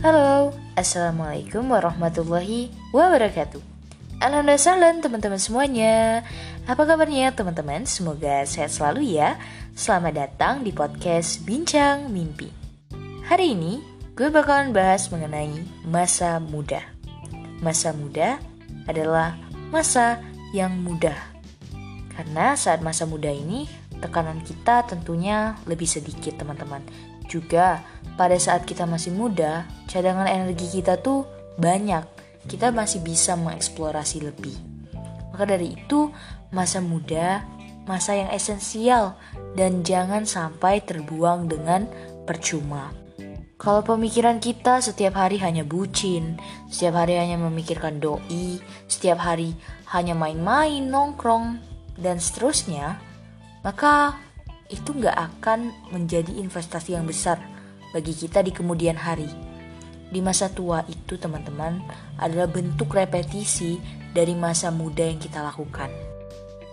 Halo, Assalamualaikum warahmatullahi wabarakatuh. Alhamdulillah teman-teman semuanya. Apa kabarnya teman-teman? Semoga sehat selalu ya. Selamat datang di podcast Bincang Mimpi. Hari ini gue bakalan bahas mengenai masa muda. Masa muda adalah masa yang mudah. Karena saat masa muda ini tekanan kita tentunya lebih sedikit teman-teman juga pada saat kita masih muda, cadangan energi kita tuh banyak. Kita masih bisa mengeksplorasi lebih. Maka dari itu, masa muda, masa yang esensial dan jangan sampai terbuang dengan percuma. Kalau pemikiran kita setiap hari hanya bucin, setiap hari hanya memikirkan doi, setiap hari hanya main-main, nongkrong, dan seterusnya, maka itu nggak akan menjadi investasi yang besar bagi kita di kemudian hari. Di masa tua itu teman-teman adalah bentuk repetisi dari masa muda yang kita lakukan.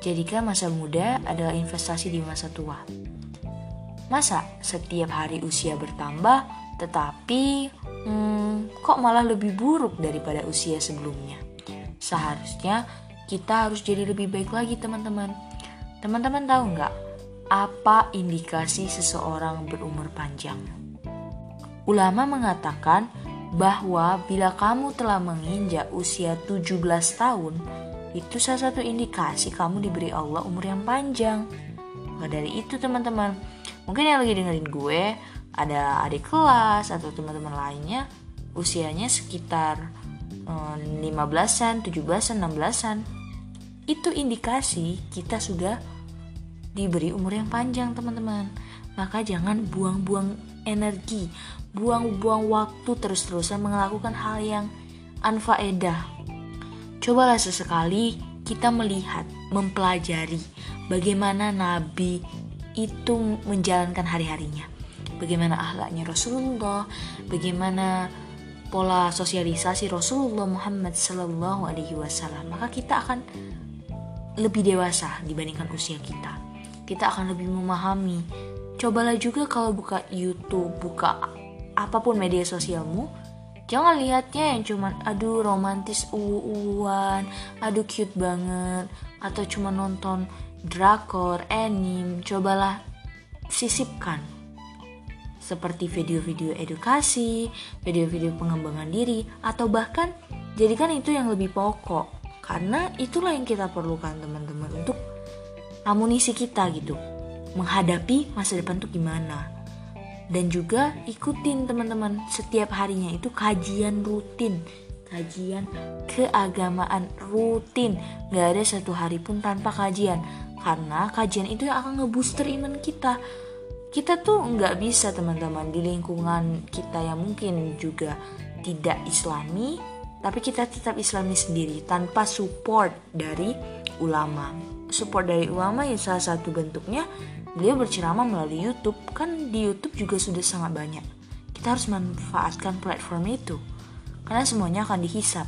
Jadikan masa muda adalah investasi di masa tua. Masa setiap hari usia bertambah tetapi hmm, kok malah lebih buruk daripada usia sebelumnya? Seharusnya kita harus jadi lebih baik lagi teman-teman. Teman-teman tahu nggak apa indikasi seseorang berumur panjang. Ulama mengatakan bahwa bila kamu telah menginjak usia 17 tahun, itu salah satu indikasi kamu diberi Allah umur yang panjang. Maka dari itu teman-teman, mungkin yang lagi dengerin gue, ada adik kelas atau teman-teman lainnya, usianya sekitar 15-an, 17-an, 16-an. Itu indikasi kita sudah diberi umur yang panjang teman-teman. Maka jangan buang-buang energi buang-buang waktu terus-terusan melakukan hal yang anfaedah. Cobalah sesekali kita melihat mempelajari bagaimana Nabi itu menjalankan hari-harinya. Bagaimana akhlaknya Rasulullah bagaimana pola sosialisasi Rasulullah Muhammad Sallallahu Alaihi Wasallam. Maka kita akan lebih dewasa dibandingkan usia kita kita akan lebih memahami. Cobalah juga kalau buka YouTube, buka apa pun media sosialmu, jangan lihatnya yang cuman aduh romantis uwan, aduh cute banget, atau cuma nonton drakor, anime. Cobalah sisipkan seperti video-video edukasi, video-video pengembangan diri, atau bahkan jadikan itu yang lebih pokok. Karena itulah yang kita perlukan teman-teman amunisi kita gitu. Menghadapi masa depan tuh gimana. Dan juga ikutin teman-teman. Setiap harinya itu kajian rutin. Kajian keagamaan rutin. Nggak ada satu hari pun tanpa kajian. Karena kajian itu yang akan ngebooster iman kita. Kita tuh nggak bisa teman-teman di lingkungan kita yang mungkin juga tidak islami tapi kita tetap islami sendiri tanpa support dari ulama support dari ulama ya salah satu bentuknya beliau berceramah melalui YouTube. Kan di YouTube juga sudah sangat banyak. Kita harus manfaatkan platform itu karena semuanya akan dihisap.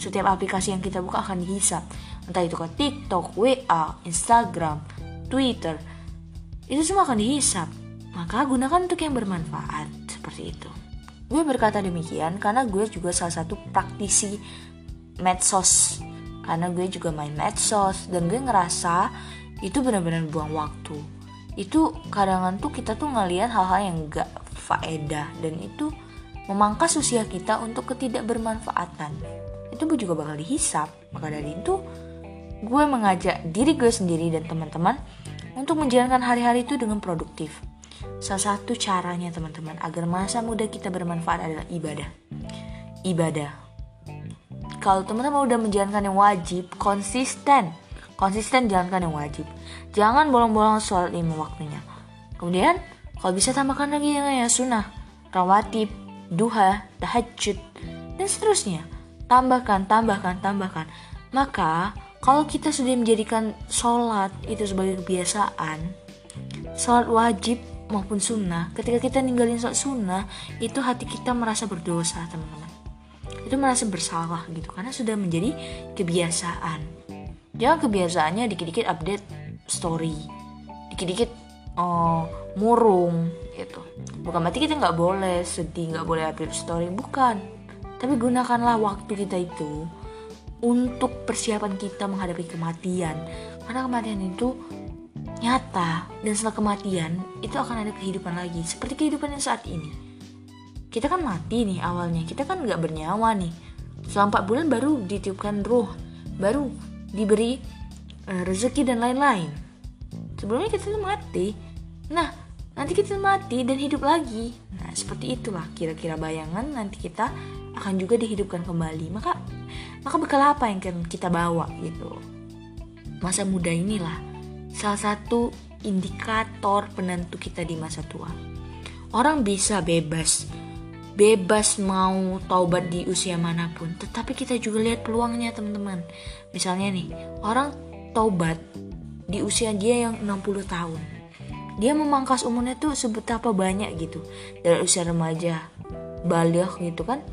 Setiap aplikasi yang kita buka akan dihisap. Entah itu ke TikTok, WA, Instagram, Twitter itu semua akan dihisap. Maka gunakan untuk yang bermanfaat. Seperti itu. Gue berkata demikian karena gue juga salah satu praktisi medsos karena gue juga main medsos dan gue ngerasa itu benar-benar buang waktu. Itu kadang tuh kita tuh ngelihat hal-hal yang gak faedah dan itu memangkas usia kita untuk ketidakbermanfaatan. Itu gue juga bakal dihisap. Maka dari itu gue mengajak diri gue sendiri dan teman-teman untuk menjalankan hari-hari itu dengan produktif. Salah satu caranya teman-teman agar masa muda kita bermanfaat adalah ibadah. Ibadah kalau teman-teman udah menjalankan yang wajib konsisten. Konsisten jalankan yang wajib. Jangan bolong-bolong soal lima waktunya. Kemudian kalau bisa tambahkan lagi yang ya sunnah rawatib duha tahajud dan seterusnya. Tambahkan tambahkan tambahkan. Maka kalau kita sudah menjadikan sholat itu sebagai kebiasaan sholat wajib maupun sunnah ketika kita ninggalin sholat sunnah itu hati kita merasa berdosa teman-teman itu merasa bersalah gitu karena sudah menjadi kebiasaan. Jangan kebiasaannya dikit-dikit update story dikit-dikit uh, murung gitu. Bukan berarti kita nggak boleh sedih nggak boleh update story bukan. Tapi gunakanlah waktu kita itu untuk persiapan kita menghadapi kematian. Karena kematian itu nyata dan setelah kematian itu akan ada kehidupan lagi. Seperti kehidupan yang saat ini kita kan mati nih awalnya. Kita kan nggak bernyawa nih. Selama 4 bulan baru ditiupkan ruh. Baru diberi uh, rezeki dan lain-lain. Sebelumnya kita tuh mati. Nah nanti kita mati dan hidup lagi. Nah seperti itulah kira-kira bayangan nanti kita akan juga dihidupkan kembali. Maka maka bekal apa yang kita bawa gitu? Masa muda inilah salah satu indikator penentu kita di masa tua. Orang bisa bebas, bebas mau taubat di usia mana pun, tetapi kita juga lihat peluangnya teman-teman. Misalnya nih, orang taubat di usia dia yang 60 tahun. Dia memangkas umurnya tuh sebetapa banyak gitu. Dari usia remaja, balik gitu kan,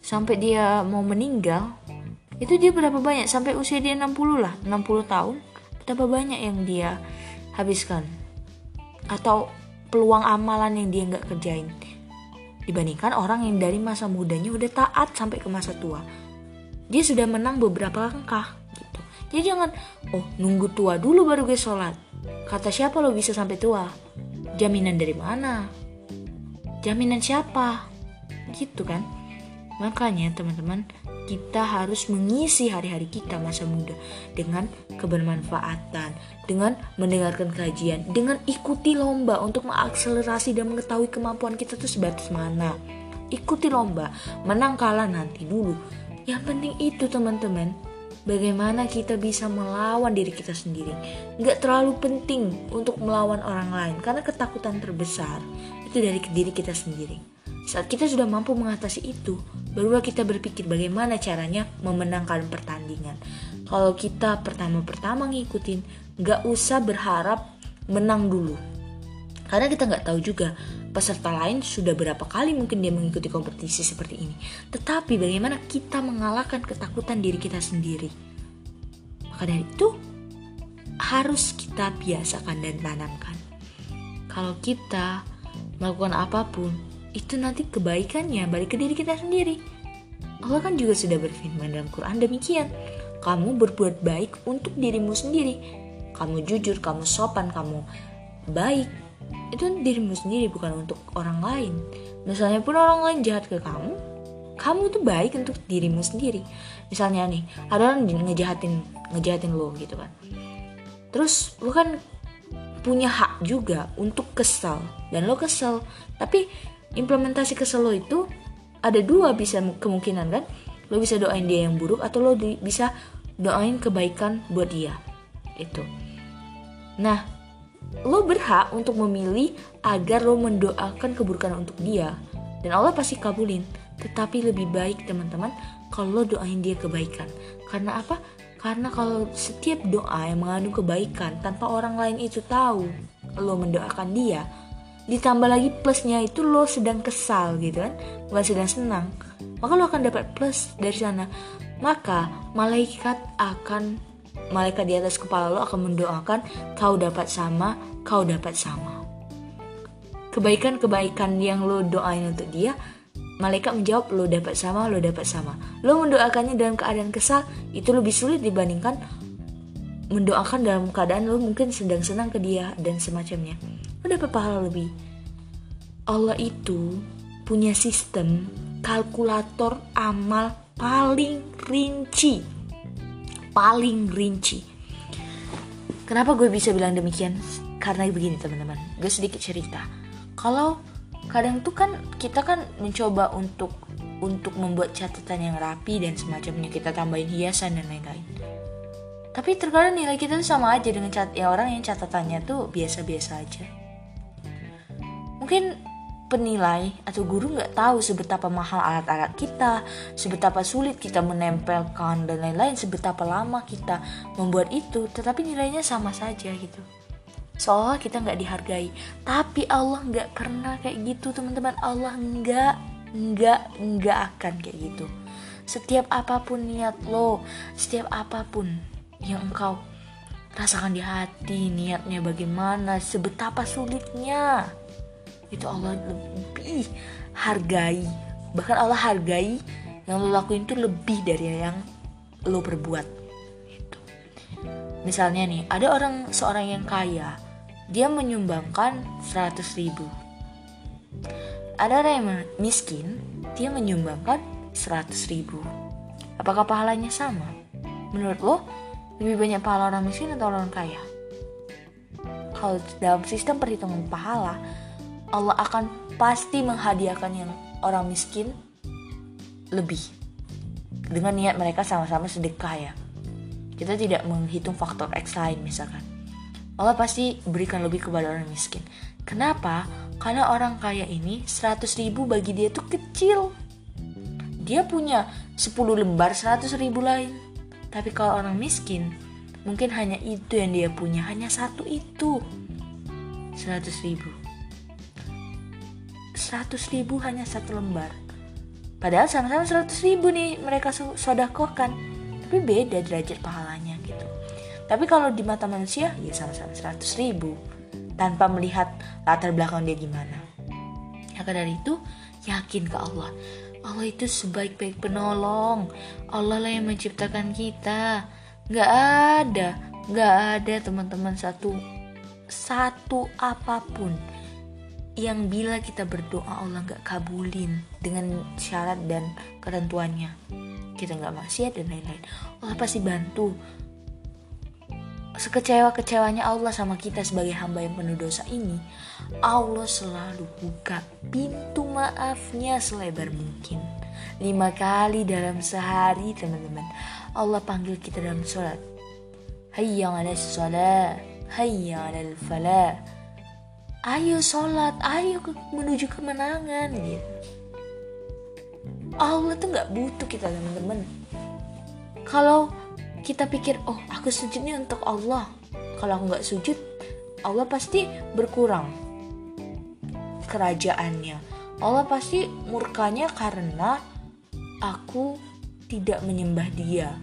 sampai dia mau meninggal, itu dia berapa banyak sampai usia dia 60 lah, 60 tahun betapa banyak yang dia habiskan atau peluang amalan yang dia nggak kerjain dibandingkan orang yang dari masa mudanya udah taat sampai ke masa tua. Dia sudah menang beberapa langkah gitu. Jadi jangan oh nunggu tua dulu baru gue sholat. Kata siapa lo bisa sampai tua? Jaminan dari mana? Jaminan siapa? Gitu kan makanya teman-teman kita harus mengisi hari-hari kita masa muda dengan kebermanfaatan, dengan mendengarkan kajian, dengan ikuti lomba untuk mengakselerasi dan mengetahui kemampuan kita tuh sebatas mana. Ikuti lomba, menang kalah nanti dulu. Yang penting itu teman-teman, bagaimana kita bisa melawan diri kita sendiri. Nggak terlalu penting untuk melawan orang lain, karena ketakutan terbesar itu dari diri kita sendiri. Saat kita sudah mampu mengatasi itu, barulah kita berpikir bagaimana caranya memenangkan pertandingan. Kalau kita pertama-pertama ngikutin, gak usah berharap menang dulu. Karena kita nggak tahu juga peserta lain sudah berapa kali mungkin dia mengikuti kompetisi seperti ini. Tetapi bagaimana kita mengalahkan ketakutan diri kita sendiri. Maka dari itu harus kita biasakan dan tanamkan. Kalau kita melakukan apa pun, itu nanti kebaikannya balik ke diri kita sendiri. Allah kan juga sudah berfirman dalam Quran demikian. Kamu berbuat baik untuk dirimu sendiri. Kamu jujur, kamu sopan, kamu baik. Itu dirimu sendiri bukan untuk orang lain. Misalnya pun orang lain jahat ke kamu, kamu tuh baik untuk dirimu sendiri. Misalnya nih, ada orang ngejahatin ngejahatin lo gitu kan. Terus lo kan punya hak juga untuk kesal dan lo kesel. Tapi implementasi kesel lo itu ada dua bisa kemungkinan kan? Lo bisa doain dia yang buruk atau lo bisa doain kebaikan buat dia itu. Nah lo berhak untuk memilih agar lo mendoakan keburukan untuk dia dan Allah pasti kabulin. Tetapi lebih baik teman-teman kalau lo doain dia kebaikan. Karena apa? Karena kalau setiap doa yang mengandung kebaikan tanpa orang lain itu tahu lo mendoakan dia ditambah lagi plusnya itu lo sedang kesal gitu kan bukan sedang senang maka lo akan dapat plus dari sana. Maka malaikat akan malaikat di atas kepala lo akan mendoakan kau dapat sama kau dapat sama. Kebaikan-kebaikan yang lo doain untuk dia malaikat menjawab lo dapat sama lo dapat sama. Lo mendoakannya dalam keadaan kesal itu lebih sulit dibandingkan mendoakan dalam keadaan lo mungkin sedang senang ke dia dan semacamnya. Lo dapat pahala lebih? Allah itu punya sistem kalkulator amal paling rinci. Paling rinci. Kenapa gue bisa bilang demikian? Karena begini teman-teman. Gue sedikit cerita. Kalau kadang tuh kan kita kan mencoba untuk untuk membuat catatan yang rapi dan semacamnya. Kita tambahin hiasan dan lain-lain tapi terkadang nilai kita tuh sama aja dengan cat ya orang yang catatannya tuh biasa-biasa aja mungkin penilai atau guru nggak tahu sebetapa mahal alat-alat kita, sebetapa sulit kita menempelkan dan lain-lain, sebetapa lama kita membuat itu, tetapi nilainya sama saja gitu. Seolah kita nggak dihargai, tapi Allah nggak pernah kayak gitu teman-teman. Allah nggak nggak nggak akan kayak gitu. Setiap apa pun niat lo, setiap apa pun yang engkau rasakan di hati, niatnya bagaimana, sebetapa sulitnya. Itu Allah lebih hargai. Bahkan Allah hargai yang lo lakuin itu lebih dari yang lo perbuat. Gitu. misalnya nih ada orang seorang yang kaya dia menyumbangkan 100 ribu. Ada orang yang miskin dia menyumbangkan 100 ribu. Apakah pahalanya sama? Menurut lo lebih banyak pahala orang miskin atau orang kaya? Kalau dalam sistem perhitungan pahala Allah akan pasti menghadiahkan yang orang miskin lebih. Dengan niat mereka sama-sama sedekah ya kita tidak menghitung faktor X lain misalkan. Allah pasti berikan lebih kepada orang miskin. Kenapa? Karena orang kaya ini 100 ribu bagi dia tuh kecil. Dia punya 10 lembar 100 ribu lain tapi kalau orang miskin mungkin hanya itu yang dia punya hanya satu itu 100 ribu 100 ribu hanya satu lembar Padahal sama-sama 100 ribu nih mereka sodakokan. Tapi beda derajat pahalanya gitu. Tapi kalau di mata manusia ya sama-sama 100 ribu. Tanpa melihat latar belakang dia gimana. Maka dari itu yakin ke Allah. Allah itu sebaik-baik penolong. Allah lah yang menciptakan kita. Gak ada, gak ada teman-teman satu satu apa pun yang bila kita berdoa Allah nggak kabulin dengan syarat dan ketentuannya kita nggak maksiat dan lain-lain Allah pasti bantu sekecewa-kecewanya Allah sama kita sebagai hamba yang penuh dosa ini Allah selalu buka pintu maafnya selebar mungkin. Lima kali dalam sehari teman-teman. Allah panggil kita dalam sholat. Hayya ala sholat hayya ala falah ayo sholat ayo ke, menuju kemenangan gitu. Allah tuh nggak butuh kita teman-teman. Kalau kita pikir oh aku sujudnya untuk Allah. Kalau aku nggak sujud Allah pasti berkurang kerajaannya. Allah pasti murkanya karena aku tidak menyembah dia.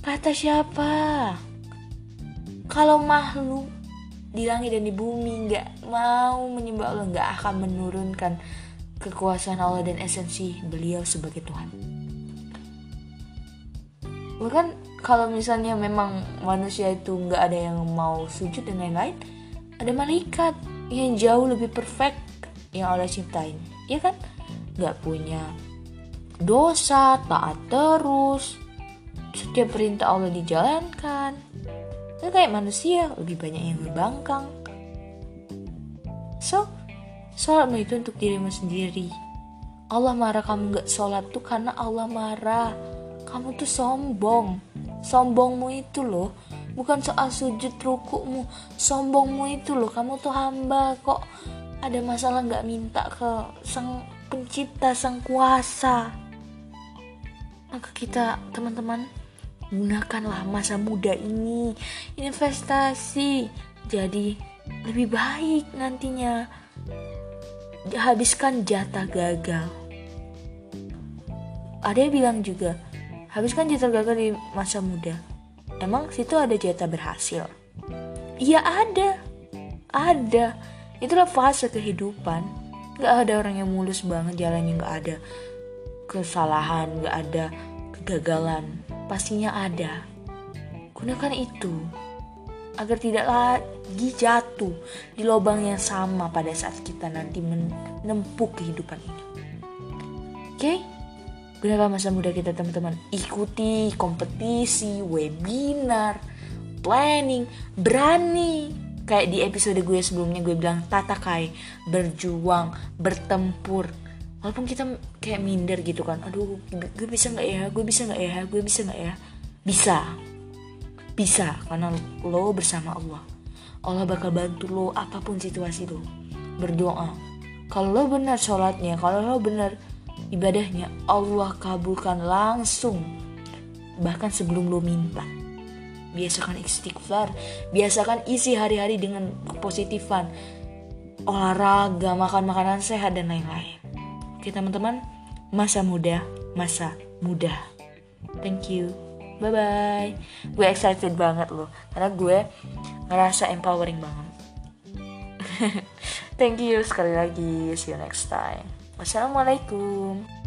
Kata siapa? Kalau makhluk di langit dan di bumi nggak mau menyembah Allah nggak akan menurunkan kekuasaan Allah dan esensi beliau sebagai Tuhan. Bahkan kalau misalnya memang manusia itu nggak ada yang mau sujud dan lain-lain ada malaikat yang jauh lebih perfect yang Allah ciptain ya kan nggak punya dosa taat terus setiap perintah Allah dijalankan Gak kayak manusia, lebih banyak yang berbangkang. So, sholatmu itu untuk dirimu sendiri. Allah marah kamu gak sholat tuh karena Allah marah. Kamu tuh sombong. Sombongmu itu loh. Bukan soal sujud rukukmu. Sombongmu itu loh. Kamu tuh hamba kok. Ada masalah gak minta ke sang pencipta, sang kuasa. Maka kita teman-teman gunakanlah masa muda ini investasi jadi lebih baik nantinya habiskan jatah gagal ada yang bilang juga habiskan jatah gagal di masa muda emang situ ada jatah berhasil iya ada ada itulah fase kehidupan Gak ada orang yang mulus banget jalannya gak ada kesalahan gak ada kegagalan pastinya ada. Gunakan itu agar tidak lagi jatuh di lubang yang sama pada saat kita nanti menempuh kehidupan ini. Oke? Okay? Gunakan masa muda kita teman-teman. Ikuti kompetisi, webinar, planning, berani. Kayak di episode gue sebelumnya gue bilang tata kai, berjuang, bertempur. Walaupun kita kayak minder gitu kan aduh gue bisa nggak ya? Gue bisa nggak ya? Gue bisa nggak ya? Bisa. Bisa karena lo bersama Allah. Allah bakal bantu lo apa pun situasi lo. Berdoa. Kalau lo benar sholatnya kalau lo benar ibadahnya Allah kabulkan langsung bahkan sebelum lo minta biasakan istighfar biasakan isi hari-hari dengan kepositifan olahraga makan makanan sehat dan lain-lain Oke teman-teman, masa muda, masa muda. Thank you. Bye bye. Gue excited banget loh, karena gue ngerasa empowering banget. Thank you sekali lagi. See you next time. Wassalamualaikum.